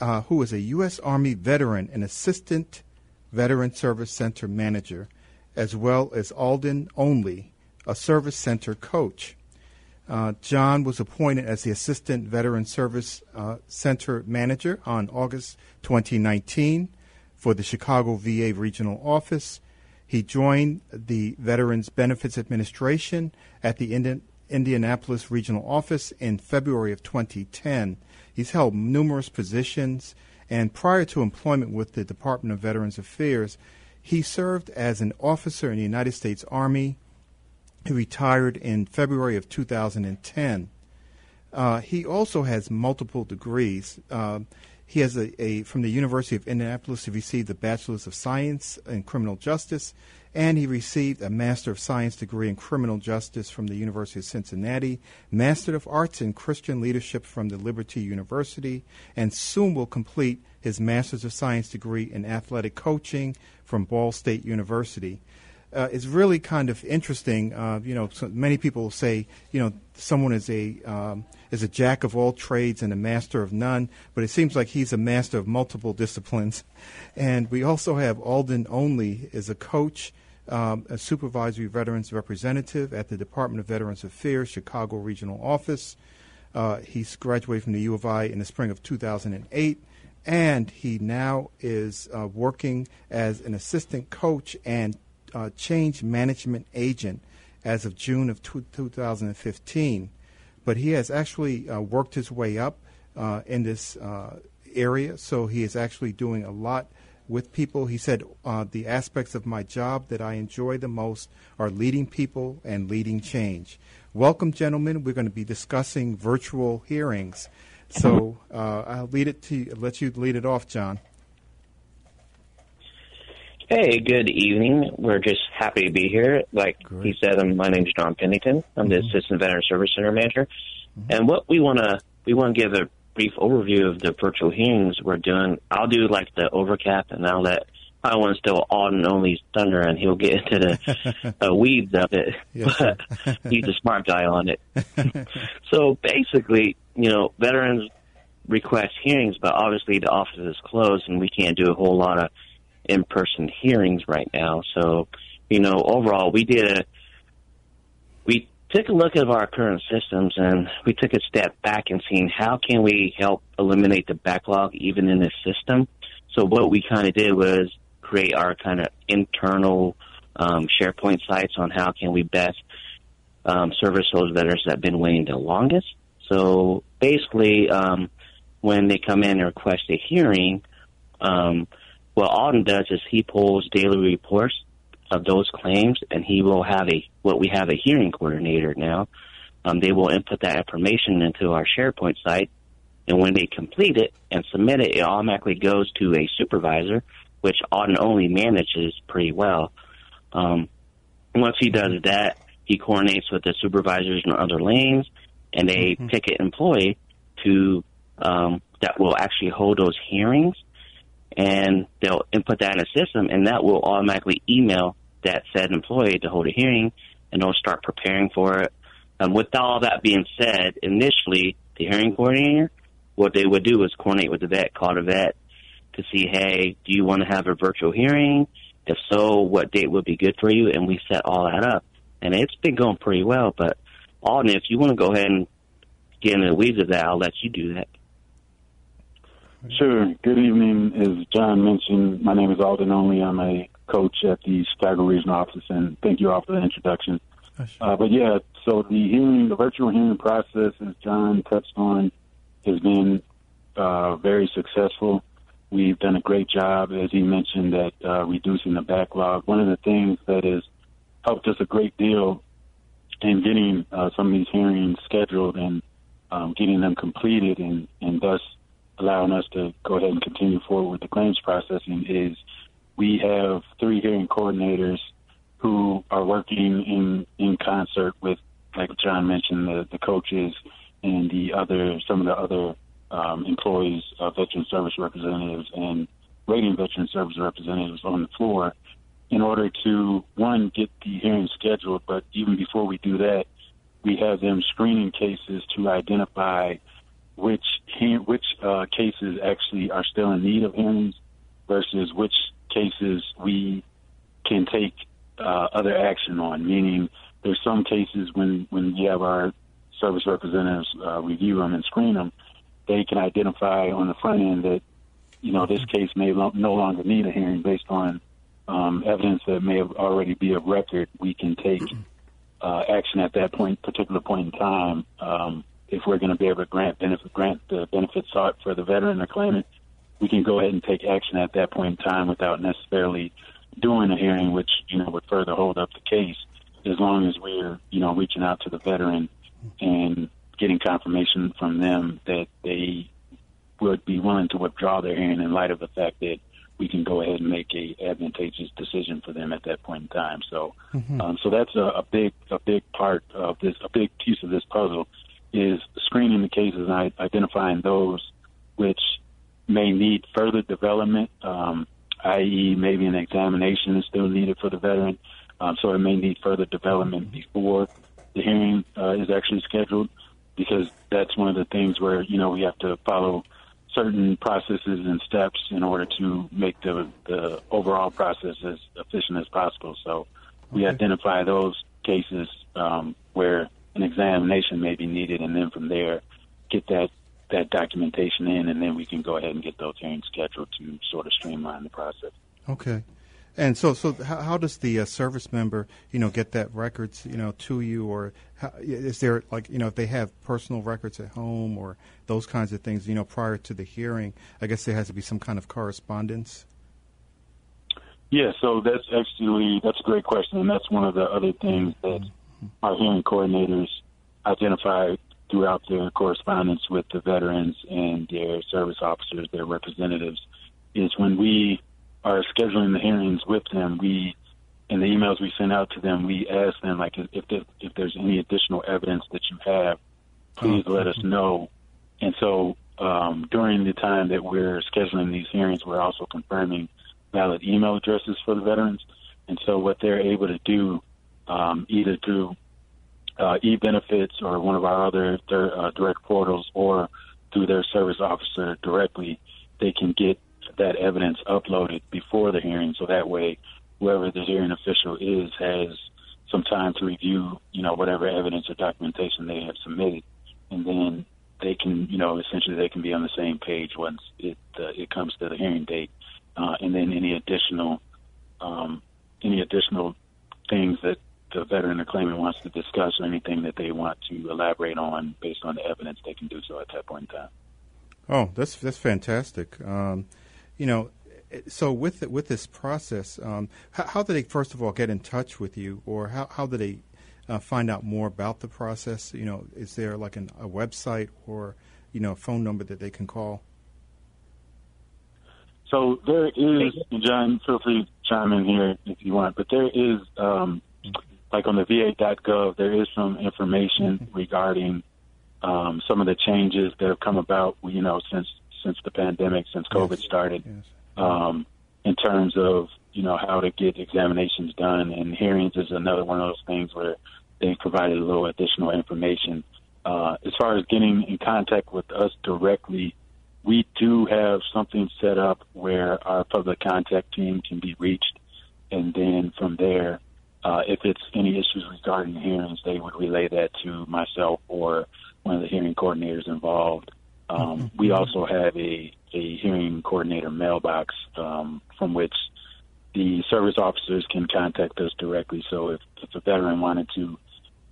uh, who is a U.S. Army veteran and Assistant Veteran Service Center Manager, as well as Alden Only, a Service Center coach. Uh, John was appointed as the Assistant Veteran Service uh, Center Manager on August 2019 for the Chicago VA Regional Office. He joined the Veterans Benefits Administration at the Indian, Indianapolis Regional Office in February of 2010 He's held numerous positions, and prior to employment with the Department of Veterans Affairs, he served as an officer in the United States Army. He retired in February of 2010. Uh, he also has multiple degrees. Uh, he has a, a, from the University of Indianapolis. He received a Bachelor's of Science in Criminal Justice and he received a Master of Science degree in Criminal Justice from the University of Cincinnati, Master of Arts in Christian Leadership from the Liberty University, and soon will complete his Master's of Science degree in Athletic Coaching from Ball State University. Uh, it's really kind of interesting. Uh, you know, so many people say, you know, someone is a um, is a jack of all trades and a master of none, but it seems like he's a master of multiple disciplines. And we also have Alden Only is a coach um, a supervisory veterans representative at the Department of Veterans Affairs Chicago Regional Office. Uh, he's graduated from the U of I in the spring of 2008, and he now is uh, working as an assistant coach and uh, change management agent as of June of 2015. But he has actually uh, worked his way up uh, in this uh, area, so he is actually doing a lot with people. He said, uh, The aspects of my job that I enjoy the most are leading people and leading change. Welcome, gentlemen. We're going to be discussing virtual hearings. So uh, I'll lead it to let you lead it off, John. Hey, good evening. We're just happy to be here. Like Great. he said, um, my name is John Pennington. I'm mm-hmm. the Assistant Veteran Service Center Manager. Mm-hmm. And what we want to we want to give a brief overview of the virtual hearings we're doing. I'll do like the overcap, and I'll let I want to still Alden Only's thunder, and he'll get into the uh, weeds of it. Yes, but he's a smart guy on it. so basically, you know, veterans request hearings, but obviously the office is closed, and we can't do a whole lot of in-person hearings right now. So, you know, overall, we did a took a look at our current systems and we took a step back and seen how can we help eliminate the backlog even in this system. So what we kind of did was create our kind of internal um, SharePoint sites on how can we best um, service those veterans that have been waiting the longest. So basically, um, when they come in and request a hearing, um, what Alden does is he pulls daily reports of those claims, and he will have a what we have a hearing coordinator now. Um, they will input that information into our SharePoint site, and when they complete it and submit it, it automatically goes to a supervisor, which Alden only manages pretty well. Um, once he does that, he coordinates with the supervisors in other lanes, and they mm-hmm. pick an employee to um, that will actually hold those hearings and they'll input that in a system, and that will automatically email that said employee to hold a hearing, and they'll start preparing for it. Um, with all that being said, initially the hearing coordinator, what they would do is coordinate with the vet, call the vet to see, hey, do you want to have a virtual hearing? If so, what date would be good for you? And we set all that up, and it's been going pretty well. But Alden, if you want to go ahead and get into the weeds of that, I'll let you do that. Sure. Good evening. As John mentioned, my name is Alden Only. I'm a coach at the Chicago Regional Office, and thank you all for the introduction. Uh, but yeah, so the hearing, the virtual hearing process, as John touched on, has been uh, very successful. We've done a great job, as he mentioned, at uh, reducing the backlog. One of the things that has helped us a great deal in getting uh, some of these hearings scheduled and um, getting them completed, and, and thus allowing us to go ahead and continue forward with the claims processing is we have three hearing coordinators who are working in in concert with, like John mentioned, the, the coaches and the other some of the other um, employees, uh, veteran service representatives, and rating veteran service representatives on the floor in order to one get the hearing scheduled. But even before we do that, we have them screening cases to identify which which uh, cases actually are still in need of hearings versus which cases we can take uh, other action on. Meaning, there's some cases when when we have our service representatives uh, review them and screen them, they can identify on the front end that you know this case may lo- no longer need a hearing based on um, evidence that may have already be of record. We can take uh, action at that point, particular point in time. Um, if we're going to be able to grant benefit, grant the benefit sought for the veteran or claimant, we can go ahead and take action at that point in time without necessarily doing a hearing, which you know would further hold up the case. As long as we're you know reaching out to the veteran and getting confirmation from them that they would be willing to withdraw their hearing in light of the fact that we can go ahead and make a advantageous decision for them at that point in time. So, mm-hmm. um, so that's a, a big a big part of this, a big piece of this puzzle is screening the cases and identifying those which may need further development, um, i.e., maybe an examination is still needed for the veteran. Um, so it may need further development before the hearing uh, is actually scheduled, because that's one of the things where you know we have to follow certain processes and steps in order to make the the overall process as efficient as possible. So we okay. identify those cases um, where an examination may be needed, and then from there, get that that documentation in, and then we can go ahead and get those hearings scheduled to sort of streamline the process. Okay. And so, so how, how does the uh, service member, you know, get that records, you know, to you, or how, is there like, you know, if they have personal records at home or those kinds of things, you know, prior to the hearing, I guess there has to be some kind of correspondence. Yeah, so that's actually that's a great question, and that's one of the other things that our hearing coordinators identify throughout their correspondence with the veterans and their service officers, their representatives, is when we are scheduling the hearings with them, we in the emails we send out to them, we ask them like if there, if there's any additional evidence that you have, please let us know. And so um, during the time that we're scheduling these hearings, we're also confirming valid email addresses for the veterans. And so what they're able to do, um, either through uh, e-benefits or one of our other uh, direct portals or through their service officer directly, they can get that evidence uploaded before the hearing, so that way whoever the hearing official is has some time to review, you know, whatever evidence or documentation they have submitted, and then they can, you know, essentially they can be on the same page once it uh, it comes to the hearing date, uh, and then any additional um, any additional things that the veteran or claimant wants to discuss or anything that they want to elaborate on based on the evidence, they can do so at that point in time. Oh, that's that's fantastic. Um, you know, so with with this process, um, how, how, do they first of all get in touch with you, or how how do they uh, find out more about the process? You know, is there like an, a website or you know a phone number that they can call? So there is, John. Feel free to chime in here if you want, but there is, um, like on the VA.gov, there is some information regarding um, some of the changes that have come about. You know, since since the pandemic, since COVID yes. started, yes. Um, in terms of you know how to get examinations done. And hearings is another one of those things where they provided a little additional information. Uh, as far as getting in contact with us directly, we do have something set up where our public contact team can be reached, and then from there, uh, if it's any issues regarding hearings, they would relay that to myself or one of the hearing coordinators involved. Um, mm-hmm. We also have a, a hearing coordinator mailbox um, from which the service officers can contact us directly. So if, if a veteran wanted to,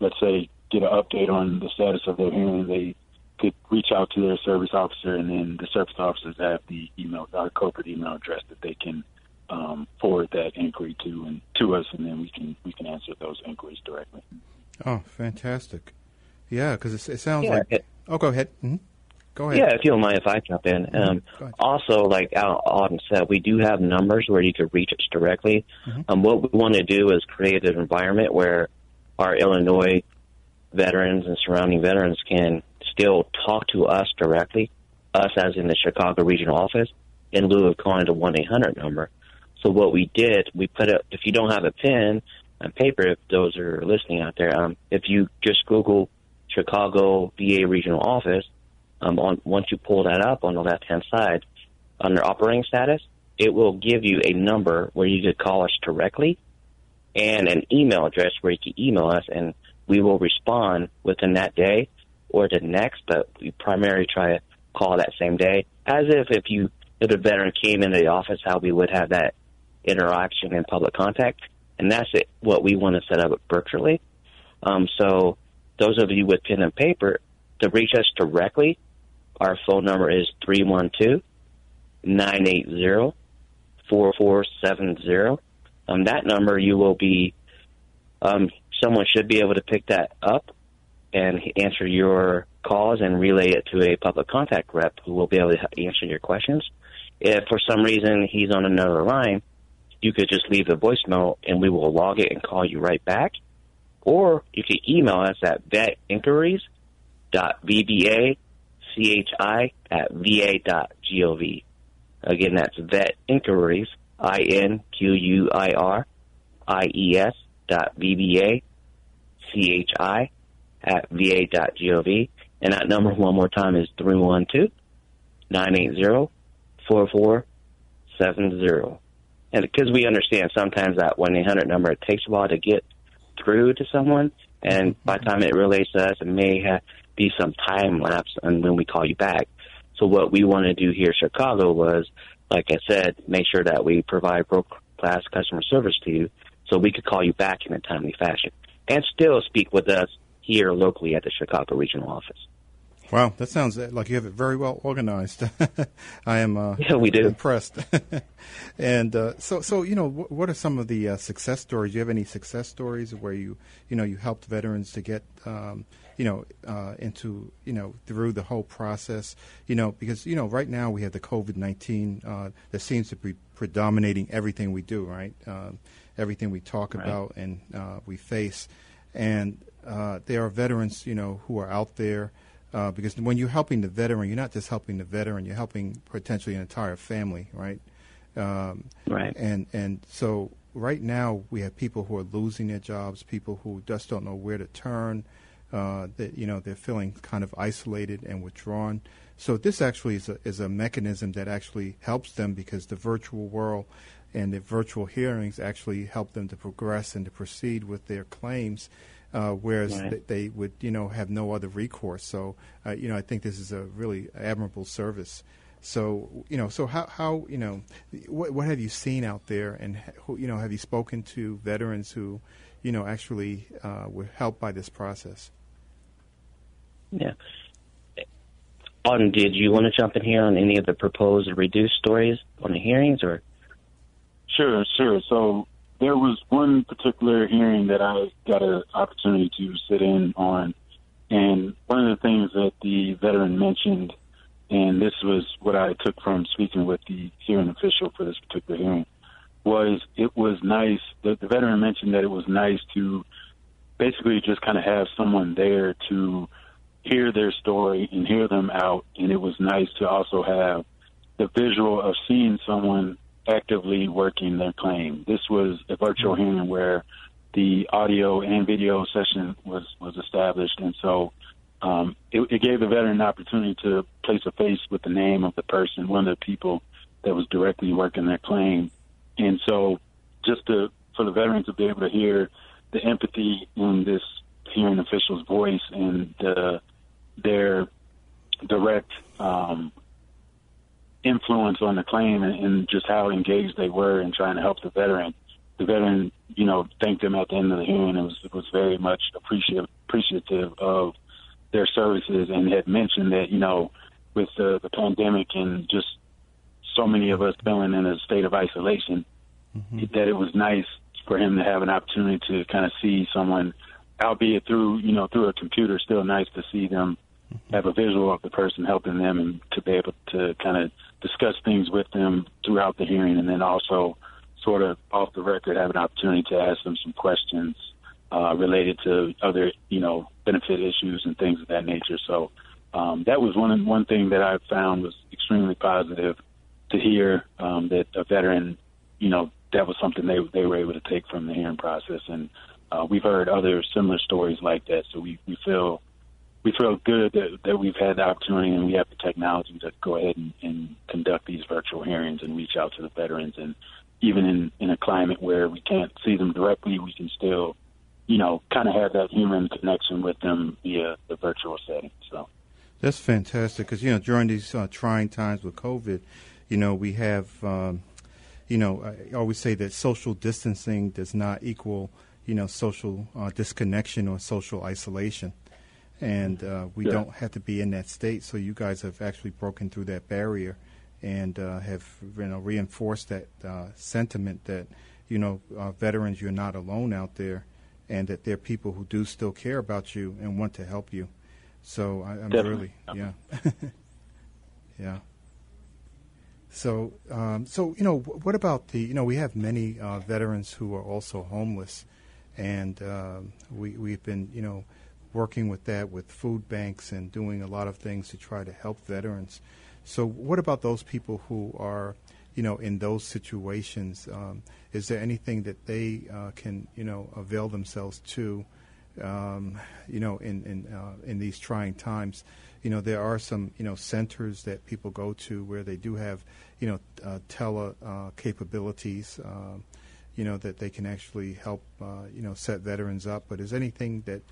let's say, get an update on the status of their hearing, they could reach out to their service officer, and then the service officers have the email, our corporate email address that they can um, forward that inquiry to and to us, and then we can we can answer those inquiries directly. Oh, fantastic! Yeah, because it, it, sounds yeah, like. It, oh, go ahead. Mm-hmm. Go ahead. Yeah, if you don't mind if I jump in. Mm-hmm. Um, also, like Alden said, we do have numbers where you could reach us directly. Mm-hmm. Um, what we want to do is create an environment where our Illinois veterans and surrounding veterans can still talk to us directly, us as in the Chicago regional office, in lieu of calling the 1 800 number. So what we did, we put up, if you don't have a pen and paper, if those are listening out there, um, if you just Google Chicago VA regional office, um, on, once you pull that up on the left hand side under operating status, it will give you a number where you could call us directly and an email address where you can email us and we will respond within that day or the next, but we primarily try to call that same day as if if you if a veteran came into the office how we would have that interaction and public contact. And that's it, what we want to set up virtually. Um, so those of you with pen and paper, to reach us directly, our phone number is 312 980 4470. Um, that number, you will be, um, someone should be able to pick that up and answer your calls and relay it to a public contact rep who will be able to answer your questions. If for some reason he's on another line, you could just leave a voicemail and we will log it and call you right back. Or you can email us at vetinquiries.vbachi at va.gov. Again, that's vetinquiries, I-N-Q-U-I-R-I-E-S dot V-B-A-C-H-I at va.gov. And that number one more time is 312 980 4470. And because we understand sometimes that 1 800 number, it takes a while to get through to someone. And by the time it relates to us, it may have, be some time lapse and when we call you back. So what we want to do here in Chicago was, like I said, make sure that we provide world class customer service to you so we could call you back in a timely fashion and still speak with us here locally at the Chicago regional office. Wow, that sounds like you have it very well organized. I am uh, yeah, we do. impressed. and uh, so, so you know, what, what are some of the uh, success stories? Do you have any success stories where you, you know, you helped veterans to get, um, you know, uh, into, you know, through the whole process? You know, because you know, right now we have the COVID nineteen uh, that seems to be predominating everything we do, right? Um, everything we talk right. about and uh, we face, and there are veterans, you know, who are out there. Uh, because when you're helping the veteran, you're not just helping the veteran; you're helping potentially an entire family, right? Um, right. And and so right now we have people who are losing their jobs, people who just don't know where to turn. Uh, that you know they're feeling kind of isolated and withdrawn. So this actually is a, is a mechanism that actually helps them because the virtual world and the virtual hearings actually help them to progress and to proceed with their claims uh, whereas right. th- they would, you know, have no other recourse. So, uh, you know, I think this is a really admirable service. So, you know, so how, how you know, what, what have you seen out there, and you know, have you spoken to veterans who, you know, actually uh, were helped by this process? Yeah. On, did you want to jump in here on any of the proposed reduced stories on the hearings, or? Sure, sure. So there was one particular hearing that I got an opportunity to sit in on, and one of the things that the veteran mentioned, and this was what I took from speaking with the hearing official for this particular hearing, was it was nice. The, the veteran mentioned that it was nice to basically just kind of have someone there to hear their story and hear them out, and it was nice to also have the visual of seeing someone actively working their claim. This was a virtual mm-hmm. hearing where the audio and video session was was established, and so um, it, it gave the veteran an opportunity to place a face with the name of the person, one of the people that was directly working their claim, and so just to for the veteran to be able to hear the empathy in this hearing official's voice and the, their direct um, influence on the claim and, and just how engaged they were in trying to help the veteran. The veteran, you know, thanked them at the end of the hearing and was was very much appreciative appreciative of their services and had mentioned that, you know, with the, the pandemic and just so many of us feeling in a state of isolation, mm-hmm. that it was nice for him to have an opportunity to kind of see someone, albeit through, you know, through a computer, still nice to see them have a visual of the person helping them and to be able to kind of discuss things with them throughout the hearing, and then also sort of off the record have an opportunity to ask them some questions uh, related to other, you know, benefit issues and things of that nature. So um, that was one one thing that I found was extremely positive to hear um, that a veteran, you know, that was something they they were able to take from the hearing process, and uh, we've heard other similar stories like that. So we we feel we feel good that, that we've had the opportunity and we have the technology to go ahead and, and conduct these virtual hearings and reach out to the veterans. And even in, in a climate where we can't see them directly, we can still, you know, kind of have that human connection with them via the virtual setting. So that's fantastic because you know during these uh, trying times with COVID, you know we have, um, you know, I always say that social distancing does not equal, you know, social uh, disconnection or social isolation and uh, we yeah. don't have to be in that state. So you guys have actually broken through that barrier and uh, have you know reinforced that uh, sentiment that you know uh, veterans you're not alone out there, and that there are people who do still care about you and want to help you. So I, am really yeah yeah. So um, so you know what about the you know we have many uh, veterans who are also homeless, and um, we we've been you know working with that with food banks and doing a lot of things to try to help veterans. So, what about those people who are, you know, in those situations? Um, is there anything that they uh, can, you know, avail themselves to, um, you know, in in uh, in these trying times? You know, there are some, you know, centers that people go to where they do have, you know, uh, tele uh, capabilities. Um, you know that they can actually help, uh, you know, set veterans up. But is anything that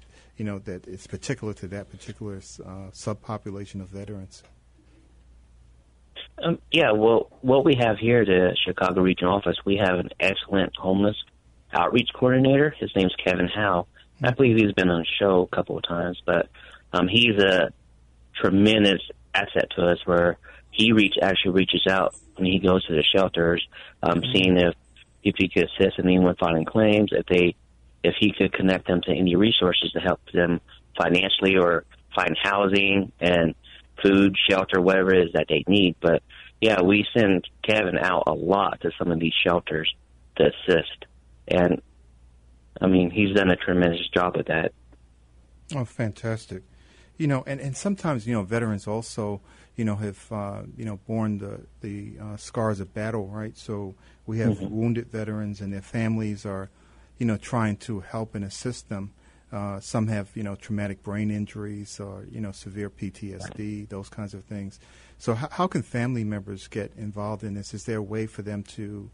you know, that is particular to that particular uh, subpopulation of veterans? Um, yeah, well, what we have here at the Chicago Regional Office, we have an excellent homeless outreach coordinator. His name's Kevin Howe. I mm-hmm. believe he's been on the show a couple of times, but um, he's a tremendous asset to us where he reach actually reaches out when he goes to the shelters, um, mm-hmm. seeing if if he could assist anyone filing claims, if they if he could connect them to any resources to help them financially or find housing and food, shelter, whatever it is that they need. But yeah, we send Kevin out a lot to some of these shelters to assist. And I mean, he's done a tremendous job with that. Oh, fantastic. You know, and, and sometimes, you know, veterans also, you know, have, uh, you know, borne the, the uh, scars of battle, right? So we have mm-hmm. wounded veterans and their families are you know, trying to help and assist them. Uh, some have, you know, traumatic brain injuries or, you know, severe PTSD, those kinds of things. So, how, how can family members get involved in this? Is there a way for them to,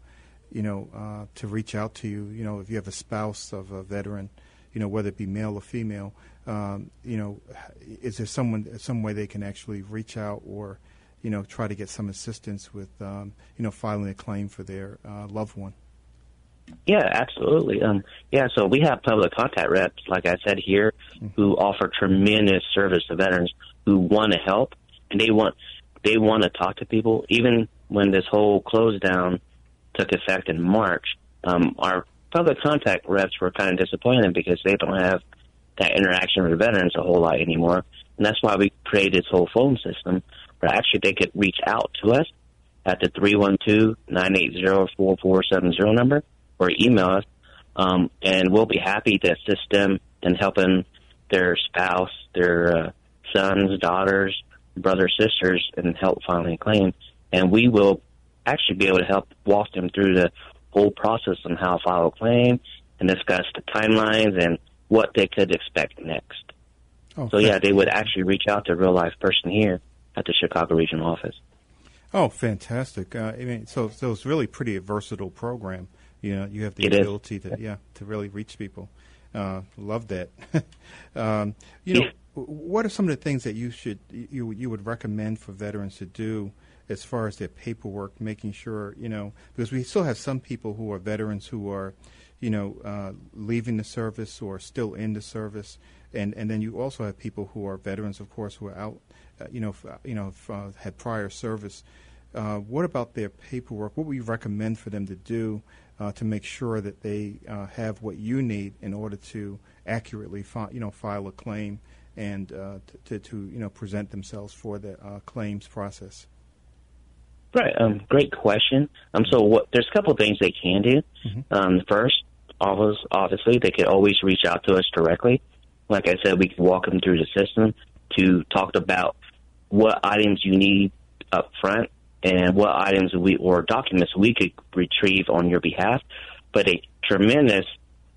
you know, uh, to reach out to you? You know, if you have a spouse of a veteran, you know, whether it be male or female, um, you know, is there someone, some way they can actually reach out or, you know, try to get some assistance with, um, you know, filing a claim for their uh, loved one? Yeah, absolutely. Um, yeah, so we have public contact reps, like I said here, mm-hmm. who offer tremendous service to veterans who want to help and they want they want to talk to people. Even when this whole close down took effect in March, um, our public contact reps were kind of disappointed because they don't have that interaction with veterans a whole lot anymore. And that's why we created this whole phone system where actually they could reach out to us at the 312-980-4470 number or email us, um, and we'll be happy to assist them in helping their spouse, their uh, sons, daughters, brothers, sisters, and help filing a claim. And we will actually be able to help walk them through the whole process on how to file a claim and discuss the timelines and what they could expect next. Oh, so yeah, they would actually reach out to a real life person here at the Chicago regional office. Oh, fantastic! Uh, I mean, so so it's really pretty a versatile program. You know, you have the it ability is. to yeah to really reach people. Uh, love that. um, you know, yeah. what are some of the things that you should you you would recommend for veterans to do as far as their paperwork, making sure you know because we still have some people who are veterans who are you know uh, leaving the service or still in the service, and and then you also have people who are veterans, of course, who are out, uh, you know, f- you know, f- uh, had prior service. Uh, what about their paperwork? What would you recommend for them to do uh, to make sure that they uh, have what you need in order to accurately fi- you know file a claim and uh, to, to, you know present themselves for the uh, claims process? Right. Um, great question. Um, so what, there's a couple of things they can do. Mm-hmm. Um, first, obviously, they could always reach out to us directly. Like I said, we can walk them through the system to talk about what items you need up front and what items we or documents we could retrieve on your behalf. But a tremendous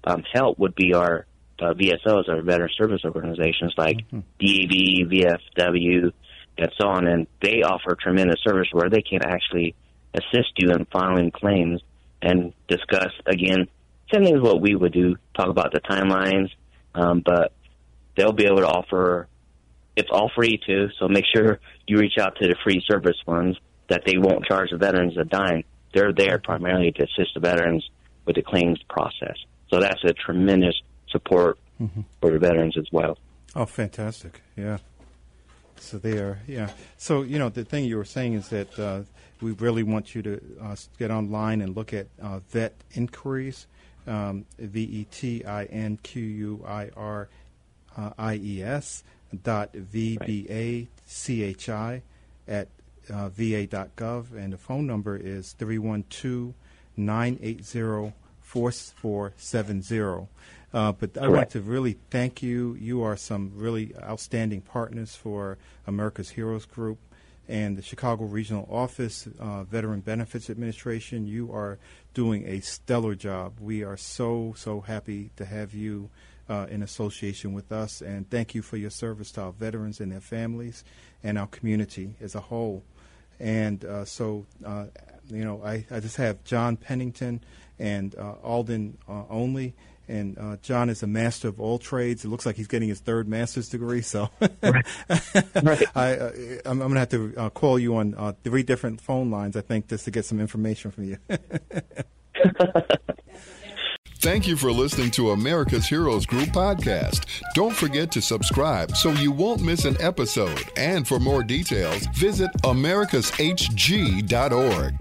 um, help would be our uh, VSOs, our veteran service organizations like mm-hmm. DAV, VFW, and so on, and they offer tremendous service where they can actually assist you in filing claims and discuss again same things what we would do, talk about the timelines, um, but they'll be able to offer it's all free too, so make sure you reach out to the free service ones that they won't charge the veterans a dime. They're there primarily to assist the veterans with the claims process. So that's a tremendous support mm-hmm. for the veterans as well. Oh, fantastic! Yeah. So they are, yeah. So you know, the thing you were saying is that uh, we really want you to uh, get online and look at uh, vet inquiries, um, V E T I N Q U I R I E S dot V B A C H I at uh, va.gov, and the phone number is 312 980 4470. Uh, but I want to really thank you. You are some really outstanding partners for America's Heroes Group and the Chicago Regional Office, uh, Veteran Benefits Administration. You are doing a stellar job. We are so, so happy to have you uh, in association with us. And thank you for your service to our veterans and their families and our community as a whole. And uh, so, uh, you know, I, I just have John Pennington and uh, Alden uh, only. And uh, John is a master of all trades. It looks like he's getting his third master's degree. So right. right. I, am going to have to uh, call you on uh, three different phone lines, I think, just to get some information from you. Thank you for listening to America's Heroes Group podcast. Don't forget to subscribe so you won't miss an episode. And for more details, visit americashg.org.